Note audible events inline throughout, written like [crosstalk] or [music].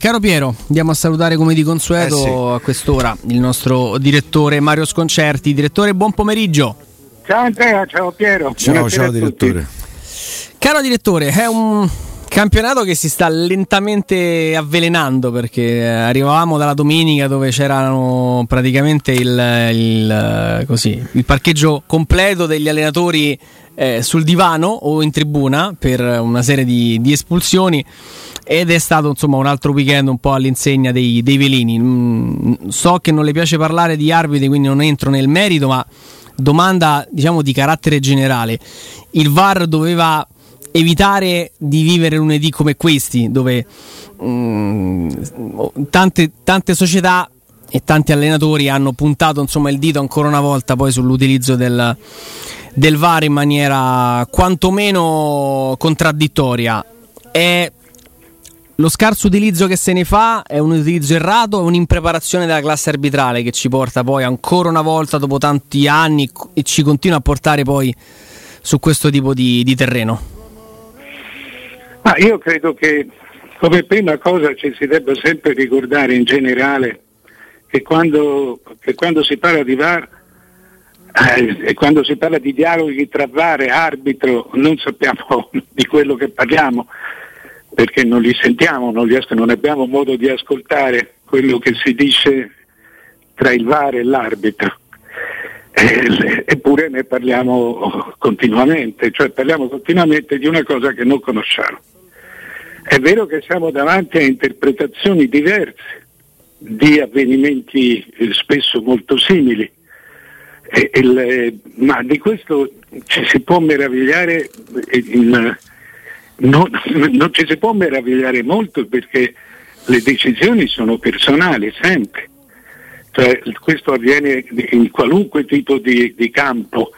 Caro Piero, andiamo a salutare come di consueto Eh sì. a quest'ora il nostro direttore Mario Sconcerti. Direttore, buon pomeriggio. Ciao Andrea, ciao Piero. Ciao, Buonasera ciao direttore. Caro direttore, è un campionato che si sta lentamente avvelenando perché eh, arrivavamo dalla domenica dove c'erano praticamente il, il, così, il parcheggio completo degli allenatori eh, sul divano o in tribuna per una serie di, di espulsioni ed è stato insomma un altro weekend un po' all'insegna dei, dei velini. Mm, so che non le piace parlare di arbitri, quindi non entro nel merito, ma domanda diciamo di carattere generale. Il VAR doveva evitare di vivere lunedì come questi, dove mm, tante, tante società e tanti allenatori hanno puntato insomma, il dito ancora una volta poi sull'utilizzo del, del VAR in maniera quantomeno contraddittoria. È lo scarso utilizzo che se ne fa è un utilizzo errato, è un'impreparazione della classe arbitrale che ci porta poi ancora una volta dopo tanti anni e ci continua a portare poi su questo tipo di, di terreno. Ma io credo che come prima cosa ci si debba sempre ricordare in generale che quando, che quando si parla di VAR eh, quando si parla di dialoghi tra VAR e arbitro non sappiamo [laughs] di quello che parliamo perché non li sentiamo, non, li as- non abbiamo modo di ascoltare quello che si dice tra il VAR e l'arbitro. Eppure ne parliamo continuamente, cioè parliamo continuamente di una cosa che non conosciamo. È vero che siamo davanti a interpretazioni diverse di avvenimenti eh, spesso molto simili, e- il- ma di questo ci si può meravigliare, in- non, [laughs] non ci si può meravigliare molto perché le decisioni sono personali sempre. Cioè, questo avviene in qualunque tipo di, di campo.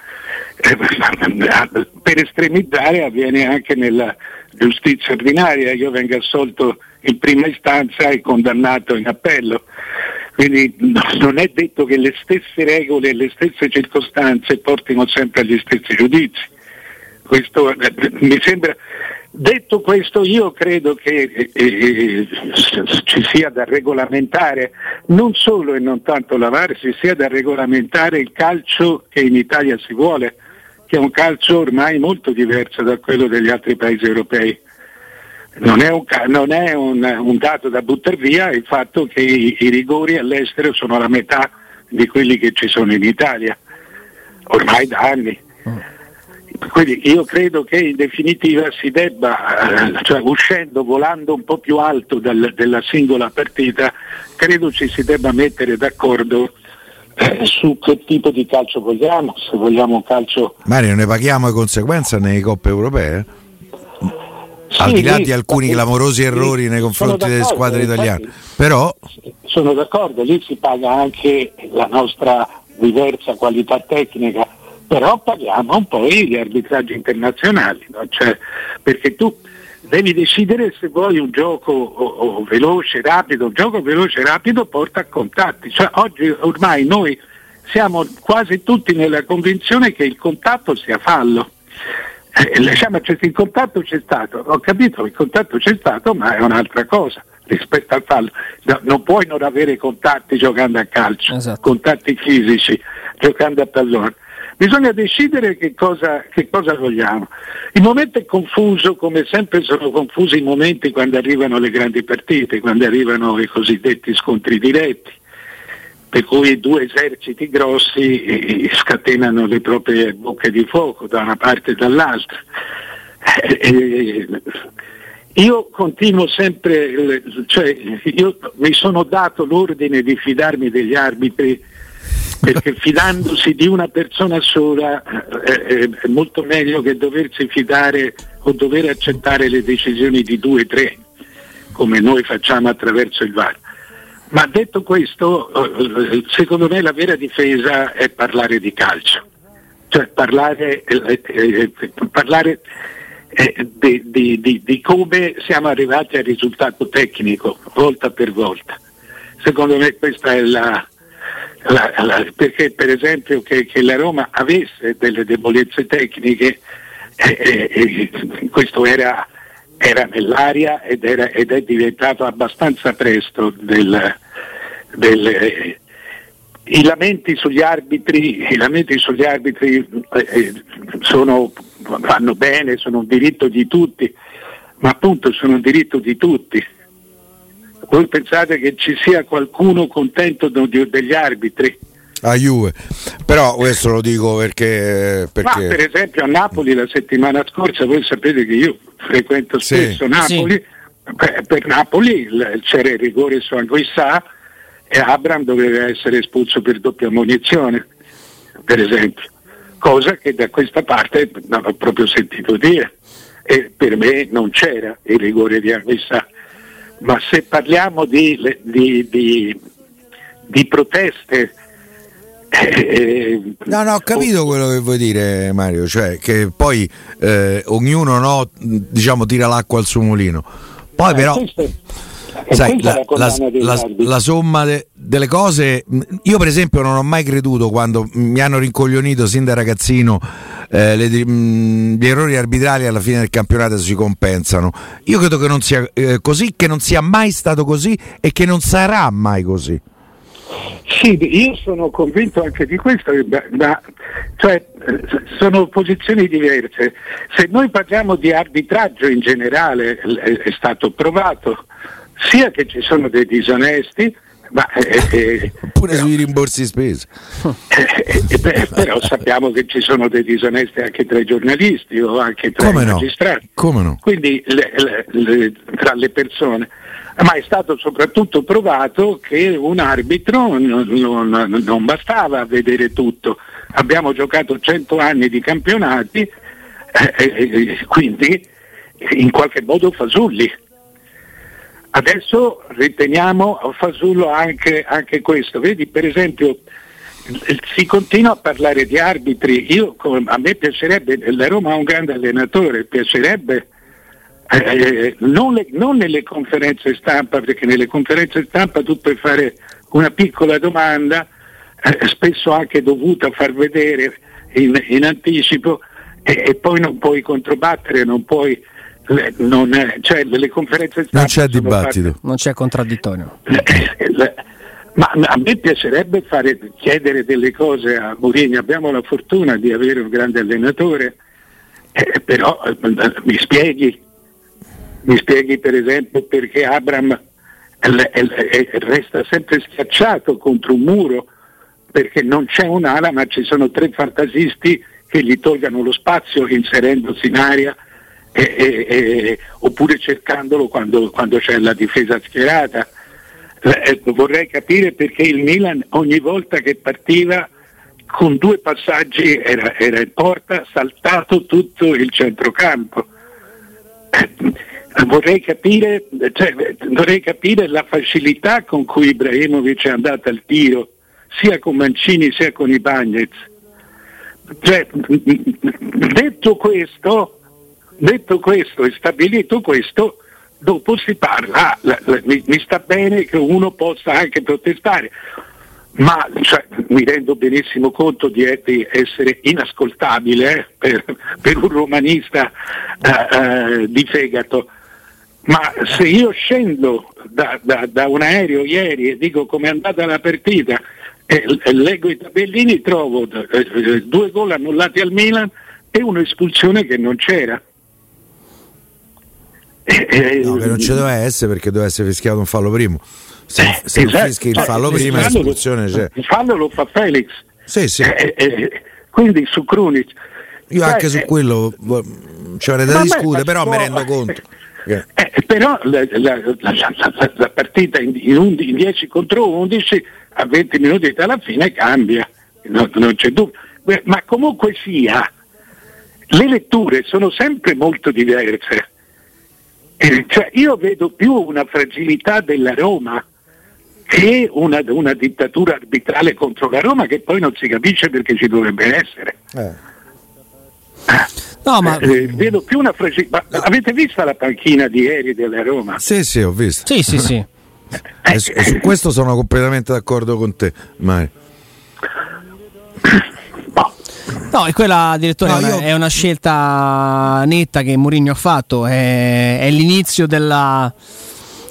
Eh, [laughs] per estremizzare avviene anche nella giustizia ordinaria, io vengo assolto in prima istanza e condannato in appello. Quindi no- non è detto che le stesse regole e le stesse circostanze portino sempre agli stessi giudizi. Questo eh, mi sembra. Detto questo, io credo che eh, eh, ci sia da regolamentare non solo e non tanto la VAR, ci sia da regolamentare il calcio che in Italia si vuole, che è un calcio ormai molto diverso da quello degli altri paesi europei. Non è un, non è un- un dato da buttare via il fatto che i, i rigori all'estero sono la metà di quelli che ci sono in Italia, ormai da anni. Quindi io credo che in definitiva si debba, eh, cioè uscendo, volando un po' più alto dal- della singola partita, credo ci si debba mettere d'accordo eh, su che tipo di calcio vogliamo, se vogliamo un calcio Mario, ne paghiamo le conseguenze nelle coppe europee? Al di là Sì, di alcuni sì, clamorosi sì, errori nei sono confronti delle squadre italiane. Però Sono d'accordo, lì si paga anche la nostra diversa qualità tecnica, però paghiamo un po' gli arbitraggi internazionali, no? Cioè, perché tu devi decidere se vuoi un gioco o- o veloce, rapido, un gioco veloce e rapido porta a contatti, cioè, oggi ormai noi siamo quasi tutti nella convinzione che il contatto sia fallo. Eh, diciamo, c'è- il contatto c'è stato, ho capito, il contatto c'è stato, ma è un'altra cosa rispetto al fallo. No, non puoi non avere contatti giocando a calcio, Esatto. contatti fisici giocando a pallone. Bisogna decidere che cosa, che cosa vogliamo. Il momento è confuso, come sempre sono confusi i momenti quando arrivano le grandi partite, quando arrivano i cosiddetti scontri diretti per cui due eserciti grossi eh, scatenano le proprie bocche di fuoco da una parte e dall'altra. Eh, eh, io continuo sempre, eh, cioè io mi sono dato l'ordine di fidarmi degli arbitri perché fidandosi di una persona sola eh, eh, è molto meglio che doversi fidare o dover accettare le decisioni di due o tre, come noi facciamo attraverso il VAR. Ma detto questo, eh, secondo me la vera difesa è parlare di calcio, cioè parlare, eh, eh, parlare eh, di, di- di- di come siamo arrivati al risultato tecnico volta per volta. Secondo me questa è la, la- la- perché per esempio che, che la Roma avesse delle debolezze tecniche, eh, eh, questo era era nell'aria ed, era, ed è diventato abbastanza presto del, del, eh, i lamenti sugli arbitri, i lamenti sugli arbitri eh, eh, sono, vanno bene, sono un diritto di tutti, ma appunto sono un diritto di tutti. Voi pensate che ci sia qualcuno contento degli arbitri? a Juve. Però questo lo dico perché, perché... Ma per esempio a Napoli la settimana scorsa, voi sapete che io frequento spesso sì. Napoli, sì. Per, per, Napoli c'era il rigore su Anguissà e Abram doveva essere espulso per doppia munizione, per esempio. Cosa che da questa parte non ho proprio sentito dire e per me non c'era il rigore di Anguissà. Ma se parliamo di, di, di, di proteste no, no, ho capito quello che vuoi dire, Mario. Cioè, che poi eh, ognuno no, diciamo, tira l'acqua al suo mulino. Poi, eh, però. Sai, la, la, la, la, somma de, delle cose, io per esempio non ho mai creduto quando mi hanno rincoglionito sin da ragazzino eh, le, mh, gli errori arbitrali alla fine del campionato si compensano. Io credo che non sia eh, così, che non sia mai stato così e che non sarà mai così. Sì, io sono convinto anche di questo, ma, cioè, sono posizioni diverse. Se noi parliamo di arbitraggio in generale, è stato provato sia che ci sono dei disonesti, ma, eh, eh, pure però, sui rimborsi spese. Eh, eh, beh, però sappiamo che ci sono dei disonesti anche tra i giornalisti o anche tra Come i no? magistrati. Come no? Quindi le, le, le, tra le persone ma è stato soprattutto provato che un arbitro non, non, non bastava vedere tutto. Abbiamo giocato 100 anni di campionati, eh, eh, quindi in qualche modo fasulli. Adesso riteniamo fasullo anche, anche questo. Vedi, per esempio, si continua a parlare di arbitri. Io, a me piacerebbe, la Roma ha un grande allenatore, piacerebbe eh, non, le, non, nelle conferenze stampa, perché nelle conferenze stampa tu puoi fare una piccola domanda, eh, spesso anche dovuta far vedere in, in anticipo, e, e, poi non puoi controbattere, non puoi. Non, cioè, le conferenze stampa non c'è dibattito, fatte, non c'è contraddittorio. Ma a me piacerebbe fare, chiedere delle cose a Mourinho, abbiamo la fortuna di avere un grande allenatore, eh, però eh, mi spieghi? Mi spieghi per esempio perché Abram resta sempre schiacciato contro un muro perché non c'è un'ala ma ci sono tre fantasisti che gli tolgano lo spazio inserendosi in aria e, e, e, oppure cercandolo quando, quando, c'è la difesa schierata. Eh, vorrei capire perché il Milan ogni volta che partiva con due passaggi era, era in porta, saltato tutto il centrocampo. Eh, Vorrei capire, cioè, vorrei capire, la facilità con cui Ibrahimovic è andato al tiro, sia con Mancini sia con i Bagnets. Cioè, detto questo, detto questo e stabilito questo, dopo si parla, mi, mi, sta bene che uno possa anche protestare, ma cioè, mi rendo benissimo conto di essere inascoltabile eh, per, per, un romanista eh, eh, di fegato ma se io scendo da, da, da un aereo ieri e dico come è andata la partita e, leggo i tabellini trovo eh, due gol annullati al Milan e un'espulsione che non c'era. No, che non ci doveva essere perché doveva essere fischiato un fallo primo. Se, eh, se esatto. fischi il fallo prima, il l'espulsione c'è. Il fallo lo fa Felix. Sì, sì. Eh, eh, quindi su Krunic. Io anche su quello ci avrei da discutere, però mi rendo conto. Eh, però la, la, la, la partita in, in, in, 10 contro 11 a 20 minuti dalla fine cambia, no, non c'è dubbio. Ma comunque sia, le letture sono sempre molto diverse. Eh, cioè io vedo più una fragilità della Roma che una, una, dittatura arbitrale contro la Roma che poi non si capisce perché ci dovrebbe essere. Eh. No, ma... Eh, vedo più una fragilità. Avete visto la panchina di ieri della Roma? Sì, sì, ho visto. Sì, sì, sì. e, su, e, su, questo sono completamente d'accordo con te, Mario. [laughs] No, e quella direttore no, è, una, io... è, una, scelta netta che Mourinho ha fatto, è, è l'inizio della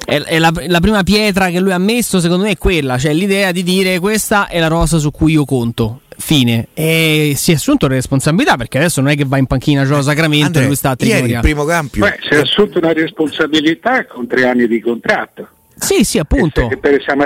è, è la, la, prima pietra che lui ha messo, secondo me, è quella, cioè l'idea di dire questa è la rosa su cui io conto. Fine. E si è assunto le responsabilità perché adesso non è che va in panchina Gio Sacramento Andrea, e lui sta a Trigoria. Ieri il primo cambio. Beh, si è assunto una responsabilità con tre anni di contratto. Sì, sì, appunto.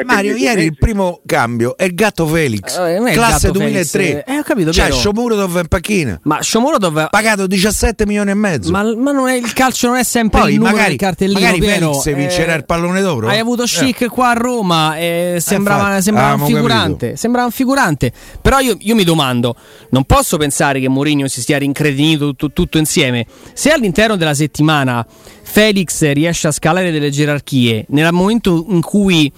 Mario, ieri il primo cambio è il gatto Felix, eh, classe 2003. Eh, ho capito, cioè, Shomurodov in panchina. Ma Shomurodov pagato 17 milioni e mezzo. Ma, ma non è, il calcio non è sempre Poi, il numero magari, del cartellino. Magari Piero, Felix vincerà il pallone d'oro. Hai avuto Chic eh. qua a Roma, eh, sembrava, sembrava un figurante. Sembrava un figurante. Però io, io, mi domando, non posso pensare che Mourinho si stia rincredinito tutto, tutto insieme. Se all'interno della settimana Felix riesce a scalare delle gerarchie nel momento in cui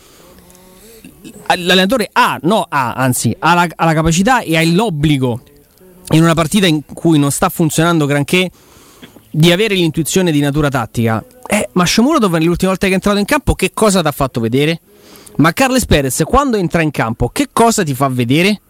l'allenatore ha, no, ha, anzi, ha la, ha la capacità e ha l'obbligo in una partita in cui non sta funzionando granché di avere l'intuizione di natura tattica. Eh, ma Sciomuro dove l'ultima volta che è entrato in campo che cosa ti ha fatto vedere? Ma Carles Perez quando entra in campo che cosa ti fa vedere?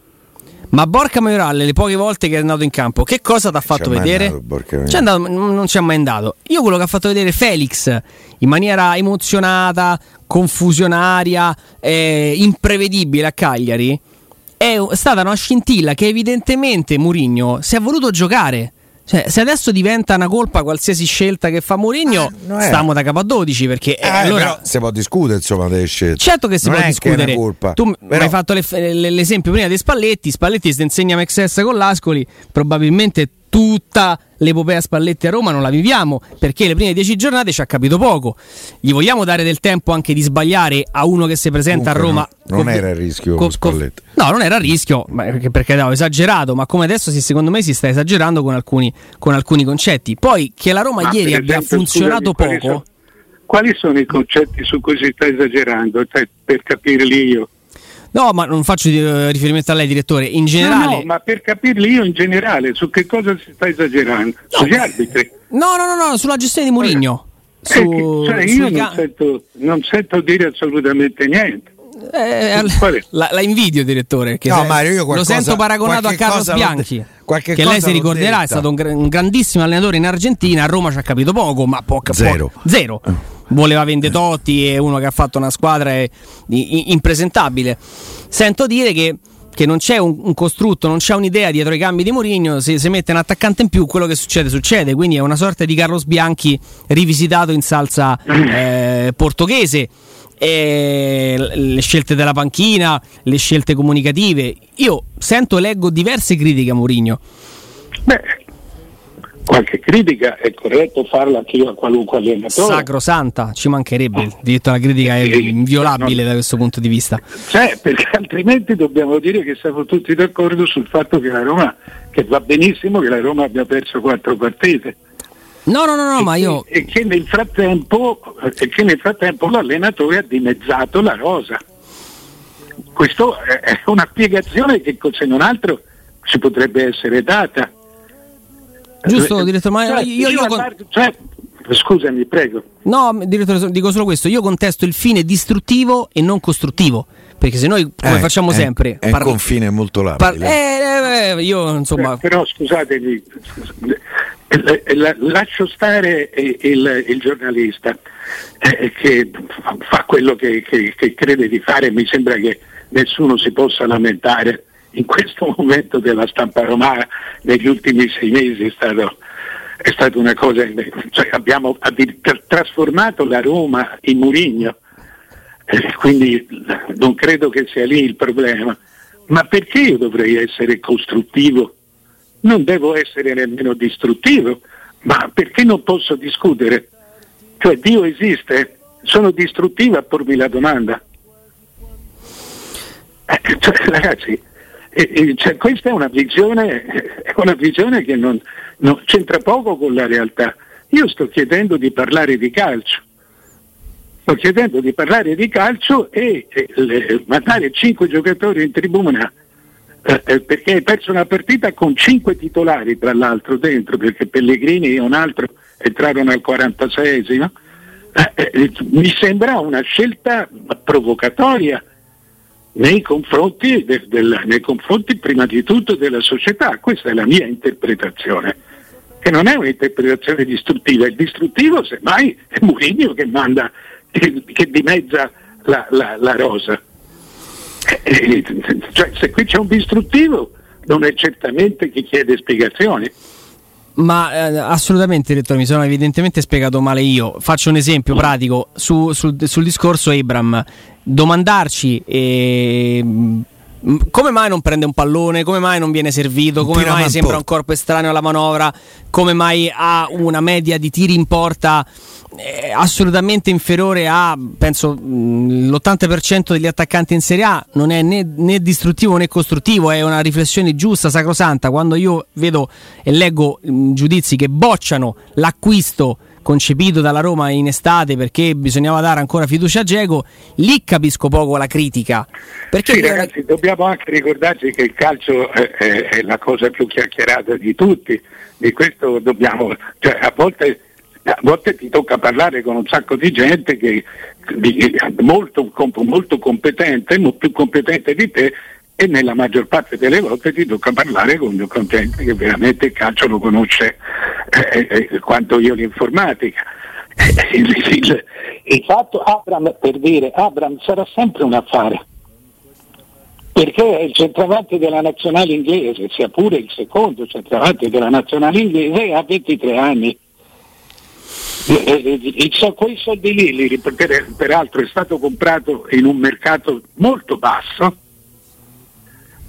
Ma Borca Majoral, le poche volte che è andato in campo, che cosa ti ha fatto vedere? Andato, andato, non ci ha mai andato. Io quello che ha fatto vedere Felix in maniera emozionata, confusionaria, eh, imprevedibile a Cagliari è stata una scintilla che evidentemente Mourinho si è voluto giocare. Cioè, se adesso diventa una colpa qualsiasi scelta che fa Mourinho, ah, stiamo da capo a 12 perché eh, allora si può discutere insomma delle scelte. Certo che si non può discutere. Tu però... hai fatto l'esempio prima dei Spalletti, Spalletti si insegna MXS con l'Ascoli, probabilmente tutta l'epopea Spalletti a Roma non la viviamo perché le prime dieci giornate ci ha capito poco. Gli vogliamo dare del tempo anche di sbagliare a uno che si presenta Comunque a Roma? No, non con, era il rischio con, Spalletti. no, non era il rischio perché, perché avevo esagerato, ma come adesso si, secondo me si sta esagerando con alcuni, con alcuni concetti. Poi che la Roma ma ieri abbia funzionato poco. Quali sono, quali sono i concetti su cui si sta esagerando? Cioè, per capirli io. No, ma non faccio uh, riferimento a lei, direttore. In generale. No, no, ma per capirli io in generale, su che cosa si sta esagerando? No. Sugli arbitri. No, no, no, no, sulla gestione di Mourinho. Eh, su, cioè io non, sento, non sento dire assolutamente niente. Eh, la, la, invidio, direttore. no, Mario, io qualcosa, lo sento paragonato a Carlos Bianchi. che lei si ricorderà, è stato un, un, grandissimo allenatore in Argentina. A Roma ci ha capito poco, ma poco. Zero. Poco, zero. Voleva vendere Totti e uno che ha fatto una squadra impresentabile. Sento dire che, che non c'è un, un, costrutto, non c'è un'idea dietro i cambi di Mourinho, se si mette un attaccante in più quello che succede succede, quindi è una sorta di Carlos Bianchi rivisitato in salsa eh, portoghese. E le scelte della panchina, le scelte comunicative. Io sento e leggo diverse critiche a Mourinho. Beh, qualche critica è corretto farla anche io a qualunque allenatore. Sacrosanta, ci mancherebbe, il diritto alla critica è inviolabile da questo punto di vista. Cioè, perché altrimenti dobbiamo dire che siamo tutti d'accordo sul fatto che la Roma, che va benissimo che la Roma abbia perso quattro partite. No, no, no, no e ma che, io... E che, nel frattempo, e che nel frattempo l'allenatore ha dimezzato la rosa. Questa è una spiegazione che se non altro ci potrebbe essere data Giusto, direttore, ma cioè, io, io con... cioè, scusami, prego. No, direttore, dico solo questo, io contesto il fine distruttivo e non costruttivo. Perché se noi, come eh, facciamo è, sempre, è parli... un confine molto labile. Par- eh, eh, io insomma. Eh, però scusatemi, lascio stare il, il giornalista eh, che fa quello che, che, che crede di fare, mi sembra che nessuno si possa lamentare in questo [laughs] momento della stampa romana negli ultimi sei mesi è stato è stata una cosa, cioè abbiamo trasformato la Roma in Murigno, eh, quindi non credo che sia lì il problema. Ma perché io dovrei essere costruttivo? Non devo essere nemmeno distruttivo, ma perché non posso discutere? Cioè Dio esiste? Sono distruttivo a pormi la domanda. Eh, cioè, ragazzi, e, e, cioè, questa è una visione, è una visione che non, non, c'entra poco con la realtà. Io sto chiedendo di parlare di calcio. Sto chiedendo di parlare di calcio e, e le, mandare cinque giocatori in tribuna eh, eh, perché hai perso una partita con cinque titolari tra l'altro dentro perché Pellegrini e un altro entrarono al 46esimo eh, eh, mi sembra una scelta provocatoria nei confronti, del, del, nei confronti prima di tutto della società. Questa è la mia interpretazione, che non è un'interpretazione distruttiva, il distruttivo semmai è Mourinho che manda, che, che dimezza la, la, la rosa. Eh, cioè, se qui c'è un distruttivo non è certamente chi chiede spiegazioni. Ma eh, assolutamente, direttore, mi sono evidentemente spiegato male io. Faccio un esempio pratico. Su, sul, sul, discorso Abram. Domandarci eh, come mai non prende un pallone, come mai non viene servito, come mai sembra un corpo estraneo alla manovra, come mai ha una media di tiri in porta eh, assolutamente inferiore a, penso, mh, l'80% degli attaccanti in Serie A, non è né, né, distruttivo né costruttivo, è una riflessione giusta, sacrosanta. Quando io vedo e leggo mh, giudizi che bocciano l'acquisto concepito dalla Roma in estate perché bisognava dare ancora fiducia a Geco, lì capisco poco la critica. Perché sì, ragazzi, dobbiamo anche ricordarci che il calcio è, è, è, la cosa più chiacchierata di tutti, di questo dobbiamo, cioè, a volte a volte ti tocca parlare con un sacco di gente che di, molto, molto competente, molto più competente di te e nella maggior parte delle volte ti tocca parlare con, con gente che veramente il calcio lo conosce eh, eh, eh quanto io l'informatica. Eh, il, il, il, fatto Abram, per dire, Abram sarà sempre un affare, perché è il centravanti della nazionale inglese, sia pure il secondo centravanti della nazionale inglese, ha 23 anni. E, quei soldi lì, peraltro è stato comprato in un mercato molto basso,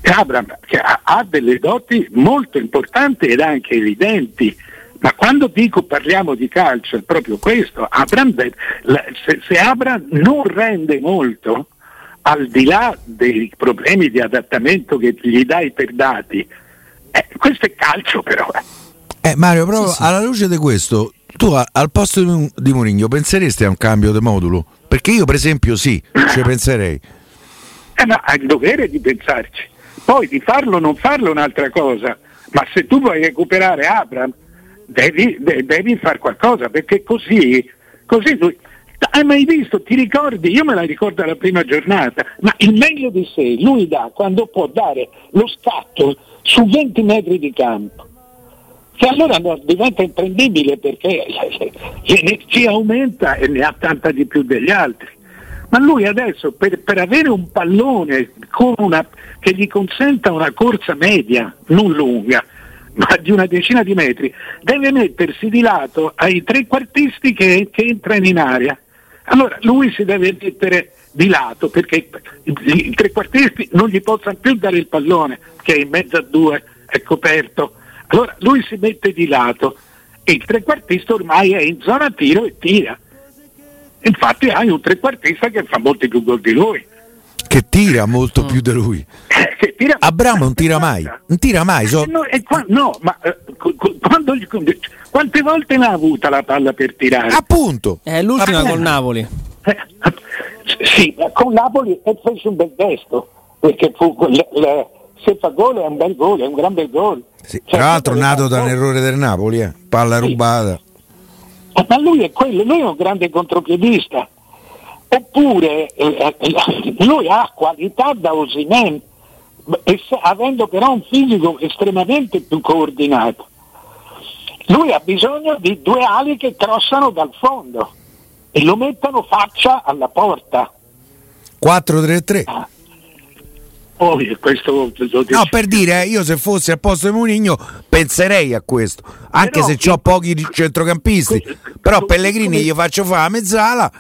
Abram che ha, delle doti molto importanti ed anche evidenti. Ma quando dico parliamo di calcio è proprio questo, Abram, se, se Abram non rende molto, al di là dei problemi di adattamento che gli dai per dati, eh, questo è calcio però. Eh, Mario, però sì, sì. alla luce di questo, tu al posto di, Mourinho penseresti a un cambio di modulo? Perché io per esempio sì, ci penserei. Eh, ma hai il dovere di pensarci. Poi di farlo o non farlo è un'altra cosa, ma se tu vuoi recuperare Abram devi, de- devi fare qualcosa perché così, così lui... Hai mai visto, ti ricordi, io me la ricordo la prima giornata, ma il meglio di sé lui dà quando può dare lo scatto su 20 metri di campo che allora no, diventa imprendibile perché l'energia aumenta e ne ha tanta di più degli altri. Ma lui adesso per, per avere un pallone una, che gli consenta una corsa media, non lunga, ma di una decina di metri, deve mettersi di lato ai trequartisti che, che entrano in area. Allora lui si deve mettere di lato perché i, i trequartisti non gli possono più dare il pallone che è in mezzo a due, è coperto. Allora lui si mette di lato e il trequartista ormai è in zona tiro e tira. Infatti hai un trequartista che fa molti più gol di lui. Che tira molto mm. più di lui. Eh, tira Abramo non tira mai. Non tira mai. So... Eh, no, qua, no, ma eh, quando, quante volte l'ha avuta la palla per tirare? Appunto. È l'ultima Appunto. con Napoli. Eh, sì, con Napoli e fece un bel gesto. Perché fu, le, le, se fa gol è un bel gol, è un gran bel gol. Sì, cioè, tra l'altro nato da un errore del Napoli, eh. palla sì. rubata. Ma lui è quello, lui è un grande contropiedista. Oppure eh, eh lui ha qualità da Osimen, avendo però un fisico estremamente più coordinato. Lui ha bisogno di due ali che crossano dal fondo e lo mettono faccia alla porta. 4-3-3. Ah. Poi questo No, per dire, eh, io se fossi a posto di Munigno penserei a questo, anche però, se ho pochi centrocampisti. però Pellegrini gli faccio fare la mezzala,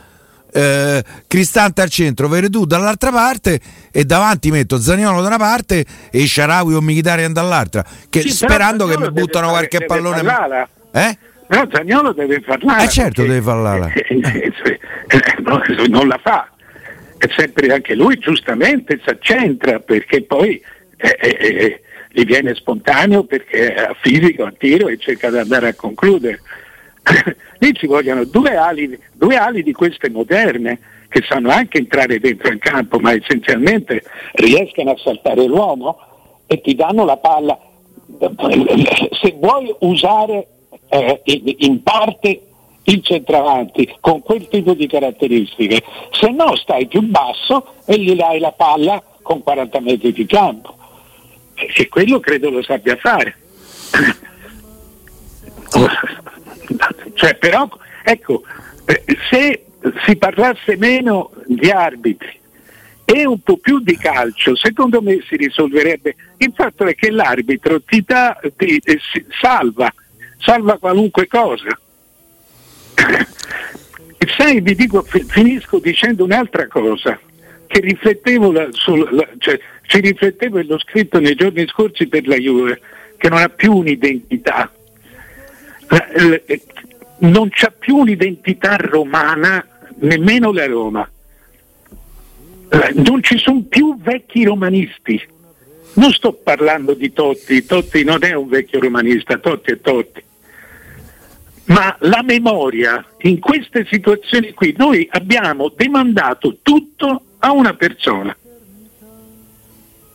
eh, Cristante al centro, Veredù dall'altra parte e davanti metto Zaniolo da una parte e Sharawi o Michitarian dall'altra, che, sì, sperando che mi buttano fare, qualche pallone. Eh? Però Zagnolo deve farla. Eh certo deve farla. [laughs] non la fa sempre anche lui giustamente si accentra perché poi eh, eh, eh, gli viene spontaneo perché ha fisico, a tiro e cerca di andare a concludere. [coughs] Lì ci vogliono due ali, due ali di queste moderne che sanno anche entrare dentro il campo ma essenzialmente riescono a saltare l'uomo e ti danno la palla. Se vuoi usare eh, in parte il centravanti con quel tipo di caratteristiche, se no stai più basso e gli dai la palla con 40 metri di campo e quello credo lo sappia fare. [laughs] cioè, però, ecco, se si parlasse meno di arbitri e un po' più di calcio, secondo me si risolverebbe. Il fatto è che l'arbitro ti, dà, ti eh, salva, salva qualunque cosa. Sai, vi dico, finisco dicendo un'altra cosa che riflettevo la, sul, la, cioè, ci riflettevo e l'ho scritto nei giorni scorsi per la Juve, che non ha più un'identità. Non c'ha più un'identità romana, nemmeno la Roma. Non ci sono più vecchi romanisti. Non sto parlando di Totti, Totti non è un vecchio romanista, Totti è Totti. Ma la memoria, in queste situazioni qui, noi abbiamo demandato tutto a una persona.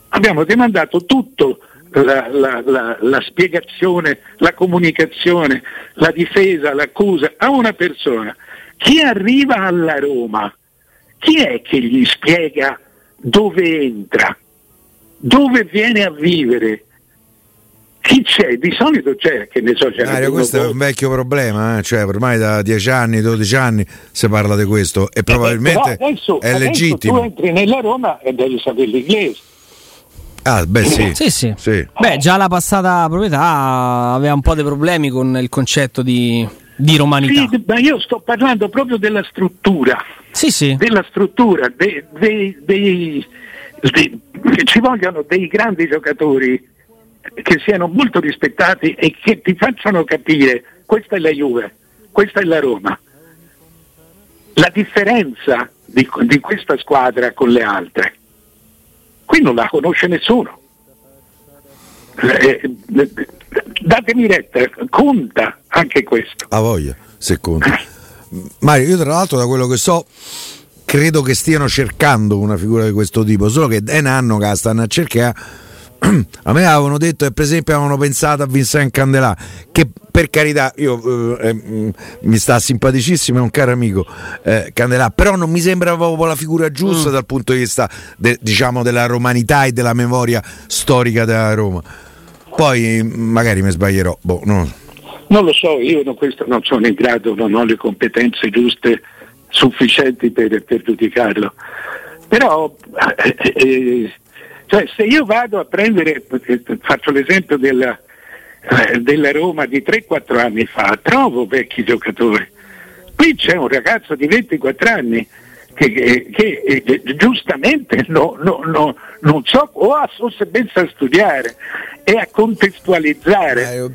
Abbiamo demandato tutto, la, la, la, la, spiegazione, la comunicazione, la difesa, l'accusa a una persona. Chi arriva alla Roma, chi è che gli spiega dove entra, dove viene a vivere? Chi c'è? Di solito c'è, che ne so, c'è Mario, questo è un vecchio problema, eh? cioè ormai da 10 anni, 12 anni si parla di questo e eh, probabilmente eh, adesso, è legittimo. tu entri nella Roma e devi sapere l'inglese. Ah, beh, sì. sì, sì. sì. Beh, già la passata proprietà aveva un po' dei problemi con il concetto di, di romanità. Sì, ma io sto parlando proprio della struttura. Sì, sì. Della struttura, dei, dei, dei, ci vogliono dei grandi giocatori che siano molto rispettati e che ti facciano capire questa è la Juve, questa è la Roma. La differenza di, di questa squadra con le altre. Qui non la conosce nessuno. Eh, eh, datemi retta, conta anche questo. A voglia, se conta. Mario, io tra l'altro da quello che so credo che stiano cercando una figura di questo tipo, solo che è un anno che la stanno a cercare a me avevano detto e per esempio avevano pensato a Vincent Candelà che per carità io, eh, mm, mi sta simpaticissimo è un caro amico eh, Candelà però non mi sembra proprio la figura giusta mm. dal punto di vista de, diciamo della romanità e della memoria storica della Roma poi magari mi sbaglierò boh, no. non lo so io non, questo non sono in grado non ho le competenze giuste sufficienti per, per giudicarlo però eh, eh cioè, se io vado a prendere, faccio l'esempio della, eh, della Roma di 3-4 anni fa, trovo vecchi giocatori. Qui c'è un ragazzo di 24 anni che, che, che eh, giustamente no, no, no, non so, o ha forse pensa a studiare e a contestualizzare. Eh,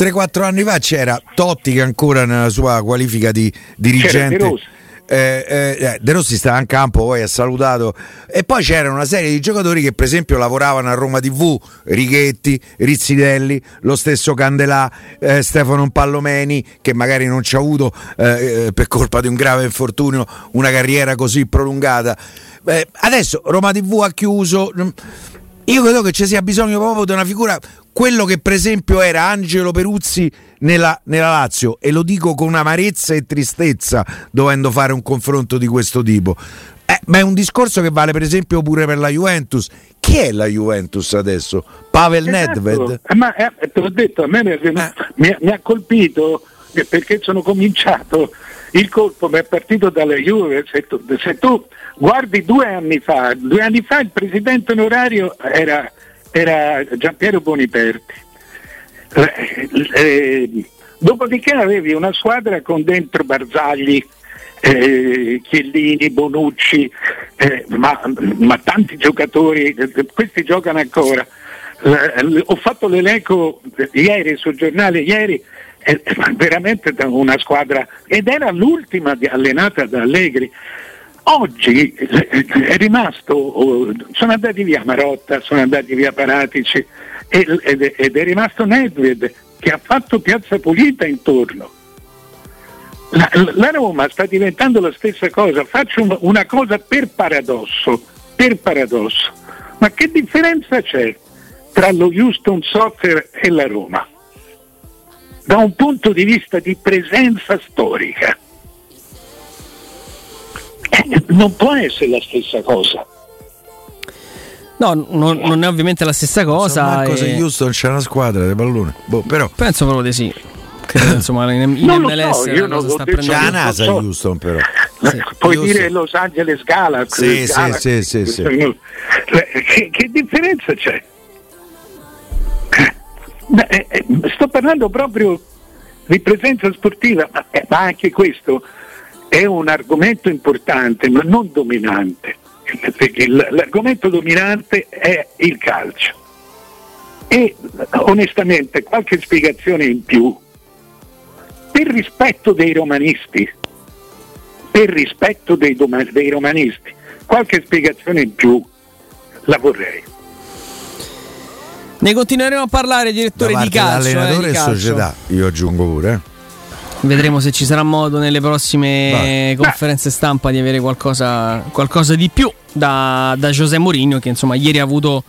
3-4 anni fa c'era Totti che ancora nella sua qualifica di dirigente eh, eh, eh, De Rossi stava in campo, poi ha salutato. E poi c'era una serie di giocatori che, per esempio, lavoravano a Roma TV: Righetti, Rizzidelli, lo stesso Candelà, eh, Stefano Pallomeni, che magari non ci ha avuto eh, eh, per colpa di un grave infortunio una carriera così prolungata. adesso Roma TV ha chiuso. Io credo che ci sia bisogno proprio di una figura, quello che per esempio era Angelo Peruzzi nella, nella, Lazio, e lo dico con amarezza e tristezza dovendo fare un confronto di questo tipo. Eh, ma è un discorso che vale per esempio pure per la Juventus. Chi è la Juventus adesso? Pavel esatto. Nedved? Eh, ma eh, te l'ho detto, a me mi, eh. mi, mi ha colpito perché sono cominciato il colpo mi è partito dalla Juve. Se tu, se tu, guardi due anni fa, due anni fa il presidente onorario era, era Giampiero Boniperti. Eh, eh, dopodiché avevi una squadra con dentro Barzagli, eh, Chiellini, Bonucci, eh, ma, ma, tanti giocatori, questi giocano ancora. Eh, ho fatto l'elenco ieri sul giornale, ieri è veramente una squadra ed era l'ultima allenata da Allegri. Oggi è rimasto, sono andati via Marotta, sono andati via Paratici ed è rimasto Nedved che ha fatto piazza pulita intorno. La, la, Roma sta diventando la stessa cosa, faccio una cosa per paradosso, per paradosso. Ma che differenza c'è tra lo Houston Soccer e la Roma? Da un punto di vista di presenza storica. Eh, non può essere la stessa cosa. No, non, non, è ovviamente la stessa cosa. Marco, e... se Houston c'è una squadra di pallone. Boh, però... Penso proprio di sì. Credo, insomma, in, in MLS so, io non sta prendendo. C'è la NASA so. Houston, però. Sì. Puoi Houston. dire Los Angeles Galaxy. Sì, Galaxy. sì, sì, sì, sì. Che, che differenza c'è? Beh, eh, eh, sto parlando proprio di presenza sportiva, ma, eh, ma anche questo è un argomento importante, ma non dominante. L'argomento dominante è il calcio. E onestamente qualche spiegazione in più, per rispetto dei romanisti, per rispetto dei, dei romanisti, qualche spiegazione in più la vorrei. Ne continueremo a parlare, direttore di calcio. Allenatore eh, e società, io aggiungo pure. Eh. Vedremo se ci sarà modo nelle prossime Vai. conferenze stampa di avere qualcosa, qualcosa di più da, da José Mourinho, che insomma ieri ha avuto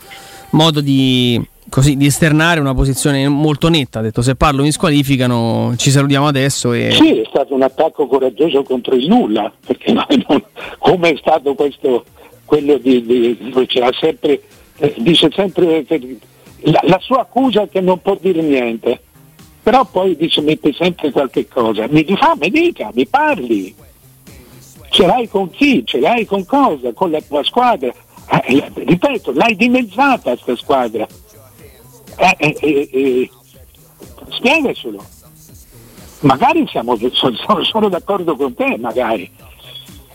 modo di, così, di esternare una posizione molto netta. Ha detto se parlo mi squalificano, ci salutiamo adesso. E... Sì, è stato un attacco coraggioso contro il nulla, perché [laughs] non, come è stato questo, quello di, di, di sempre, eh, dice sempre che la, la sua accusa è che non può dire niente, però poi dice mette sempre qualche cosa, mi fa, mi dica, mi parli, ce l'hai con chi, ce l'hai con cosa, con la tua squadra, eh, ripeto, l'hai dimezzata questa squadra, eh, eh, eh, eh spiegacelo, magari siamo, sono, sono, d'accordo con te, magari.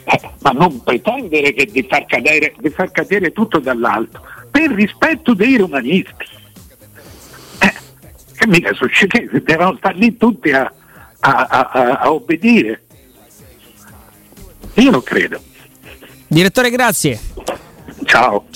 Eh, ma non pretendere di far, cadere, di far cadere tutto dall'alto per rispetto dei romanisti che mica succede, devono stare lì tutti a, a, a, a obbedire. Io non credo. Direttore, grazie. Ciao.